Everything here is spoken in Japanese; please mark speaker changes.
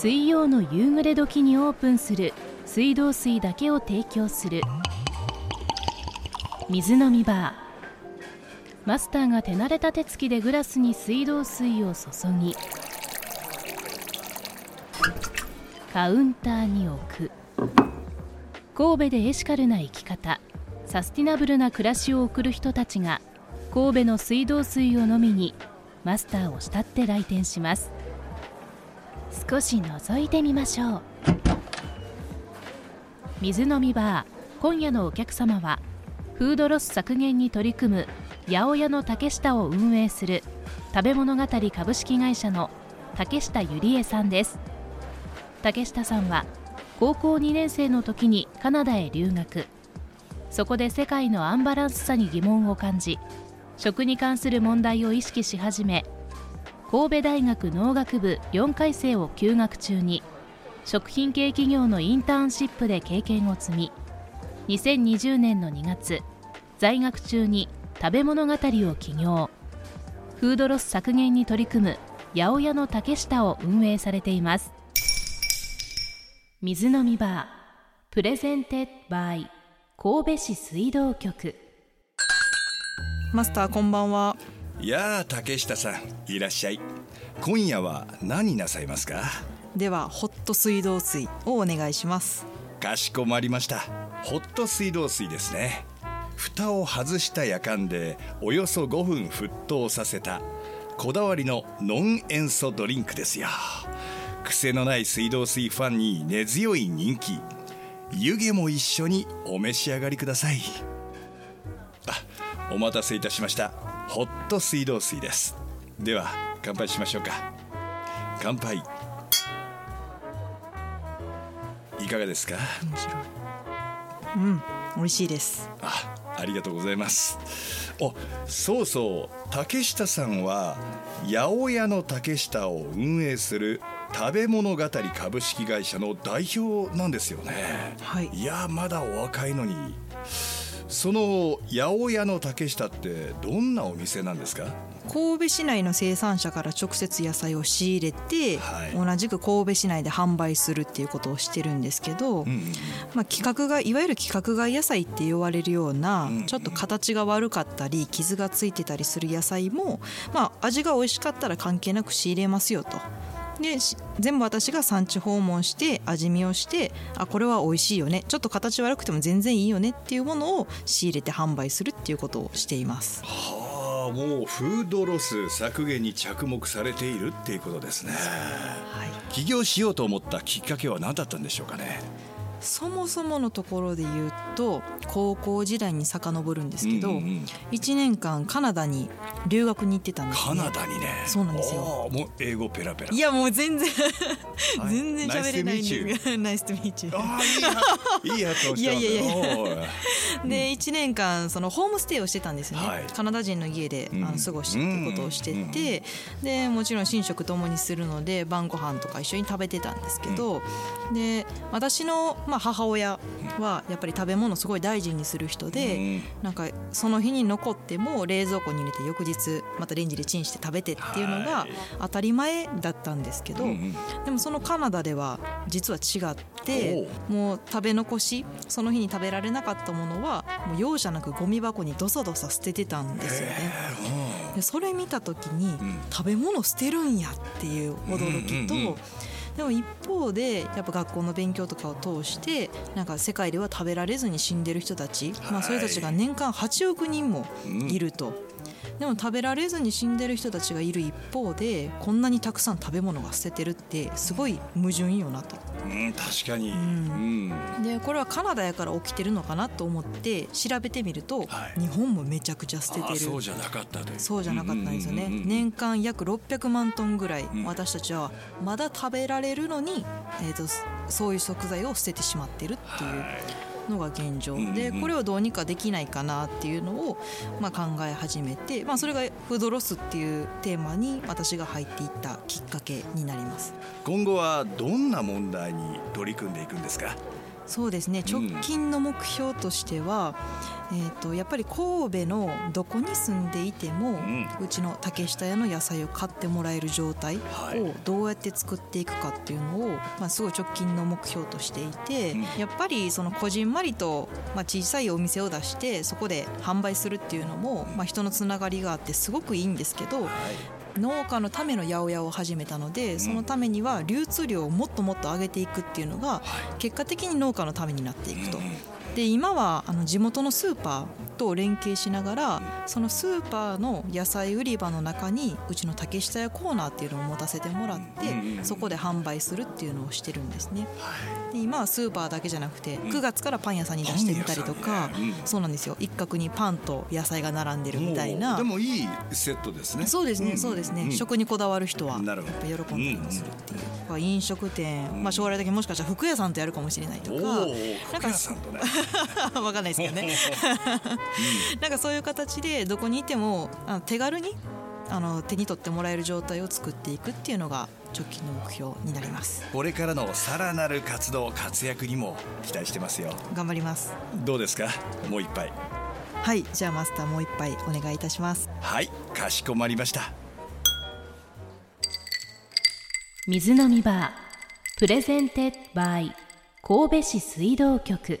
Speaker 1: 水曜の夕暮れ時にオープンする水道水だけを提供する。水飲みバー。マスターが手慣れた手つきでグラスに水道水を注ぎ。カウンターに置く。神戸でエシカルな生き方。サスティナブルな暮らしを送る人たちが神戸の水道水を飲みにマスターを慕って来店します。少し覗いてみましょう。水飲みバー今夜のお客様はフードロス削減に取り組む八百屋の竹下を運営する食べ物語株式会社の竹下ゆりえさんです。竹下さんは高校2年生の時にカナダへ留学そこで世界のアンバランスさに疑問を感じ食に関する問題を意識し始め神戸大学農学部4回生を休学中に食品系企業のインターンシップで経験を積み2020年の2月在学中に食べ物語を起業。フードロス削減に取り組む八百屋の竹下を運営されています。水飲みバープレゼンテッバイ神戸市水道局。
Speaker 2: マスターこんばんは。
Speaker 3: やあ竹下さんいらっしゃい。今夜は何なさいますか？
Speaker 2: ではホット水道水をお願いします。
Speaker 3: かしこまりました。ホット水道水ですね。蓋を外した夜間でおよそ5分沸騰させたこだわりのノン塩素ドリンクですよ。癖のない水道水ファンに根強い人気。湯気も一緒にお召し上がりください。あお待たせいたしましたホット水道水です。では乾杯しましょうか。乾杯。いかがですか？
Speaker 2: 面白いうん美味しいです。
Speaker 3: あありがとうございます。おそうそう竹下さんは八百屋の竹下を運営する食べ物語株式会社の代表なんですよね。
Speaker 2: はい。
Speaker 3: いやまだお若いのにその八百屋の竹下ってどんなお店なんですか？
Speaker 2: 神戸市内の生産者から直接野菜を仕入れて、
Speaker 3: はい。
Speaker 2: 同じく神戸市内で販売するっていうことをしてるんですけど、
Speaker 3: うんうん
Speaker 2: まあ、規格外いわゆる規格外野菜って言われるような、
Speaker 3: うん。
Speaker 2: ちょっと形が悪かったり傷がついてたりする野菜も、まあ、味が美味しかったら関係なく仕入れますよと。でし全部私が産地訪問して味見をしてあこれは美味しいよね。ちょっと形悪くても全然いいよねっていうものを仕入れて販売するっていうことをしています。
Speaker 3: はあもうフードロス削減に着目されているっていうことですね。
Speaker 2: はい。
Speaker 3: 起業しようと思ったきっかけは何だったんでしょうかね
Speaker 2: そもそものところで言うと高校時代に遡るんですけど、
Speaker 3: うんうんうん。
Speaker 2: 1年間カナダに留学に行ってたんです
Speaker 3: カ
Speaker 2: ね
Speaker 3: ナダにね。
Speaker 2: そうなんですよ。
Speaker 3: もう英語ペラペラ。
Speaker 2: いやもう全然
Speaker 3: はい。
Speaker 2: 全然喋れないんで。すがナイスとミーチ
Speaker 3: ああいいやいい発音した
Speaker 2: いやいやいや。で1年間そのホームステイをしてたんですよね、
Speaker 3: はい。
Speaker 2: カナダ人の家で、
Speaker 3: うん。
Speaker 2: あの過ごしてってことをしてて、でもちろん寝食ともにするので晩ご飯とか一緒に食べてたんですけど、で私の、まあ、母親はやっぱり食べ物すごい大事にする人で、
Speaker 3: うん。
Speaker 2: なんかその日に残っても冷蔵庫に入れて翌日またレンジでチンして食べてっていうのが
Speaker 3: はい。
Speaker 2: 当たり前だったんですけど、でもそのカナダでは実は違ってもう食べ残しその日に食べられなかったものはもう容赦なくゴミ箱にどさどさ捨ててたんですよね。でそれ見た時に、
Speaker 3: ん。
Speaker 2: 食べ物捨てるんやっていう驚きと、でも一方でやっぱ学校の勉強とかを通してなんか世界では食べられずに死んでる人たち、まあ、それたちが年間8億人もいると。でも食べられずに死んでる人たちがいる一方でこんなにたくさん食べ物が捨ててるってすごい矛盾よなと。
Speaker 3: うん確かに、
Speaker 2: ん。
Speaker 3: うん。
Speaker 2: でこれはカナダやから起きてるのかなと思って調べてみると、
Speaker 3: はい。
Speaker 2: 日本もめちゃくちゃ捨ててる。
Speaker 3: あそうじゃなかった
Speaker 2: そうじゃなかったんですよね、
Speaker 3: うんうんうんうん。
Speaker 2: 年間約600万トンぐらい、
Speaker 3: ん。
Speaker 2: 私たちはまだ食べられるのに、えー、とそそういう食材を捨ててしまってるっていうのが現状、
Speaker 3: うんうん。
Speaker 2: でこれをどうにかできないかなっていうのを、まあ、考え始めて、まあ、それがフードロスっていうテーマに私が入っていったきっかけになります。
Speaker 3: 今後はどんな問題に取り組んでいくんですか？
Speaker 2: そうですね。
Speaker 3: うん
Speaker 2: 直近の目標としては、えー、とやっぱり神戸のどこに住んでいても、うちの竹下屋の野菜を買ってもらえる状態をどうやって作っていくかっていうのを、まあ、すごい直近の目標としていて、やっぱりそのこじんまりと、まあ、小さいお店を出してそこで販売するっていうのも、まあ、人のつながりがあってすごくいいんですけど、農家のための八百屋を始めたのでそのためには流通量をもっともっと上げていくっていうのが結果的に農家のためになっていくと。で今はあの地元のスーパーと連携しながらそのスーパーの野菜売り場の中にうちの竹下屋コーナーっていうのを持たせてもらってそこで販売するっていうのをしてるんですね。で今はスーパーだけじゃなくて9月からパン屋さんに出してみたりとか、そうなんですよ。一角にパンと野菜が並んでるみたいな。
Speaker 3: でもいいセットですね。
Speaker 2: そうですね、そうですね、食にこだわる人はやっぱ喜んだりもするっていう、飲食店、まあ、将来的にもしかしたら服屋さんとやるかもしれないとか。
Speaker 3: なんかさんとね。
Speaker 2: わかんないですけどね なんかそういう形でどこにいてもあの手軽にあの手に取ってもらえる状態を作っていくっていうのが直近の目標になります。
Speaker 3: これからのさらなる活動活躍にも期待してますよ。
Speaker 2: 頑張ります。
Speaker 3: どうですか？もう一杯。
Speaker 2: はい。じゃあマスターもう一杯お願いいたします。
Speaker 3: はい。かしこまりました。
Speaker 1: 水飲みバー presented by 神戸市水道局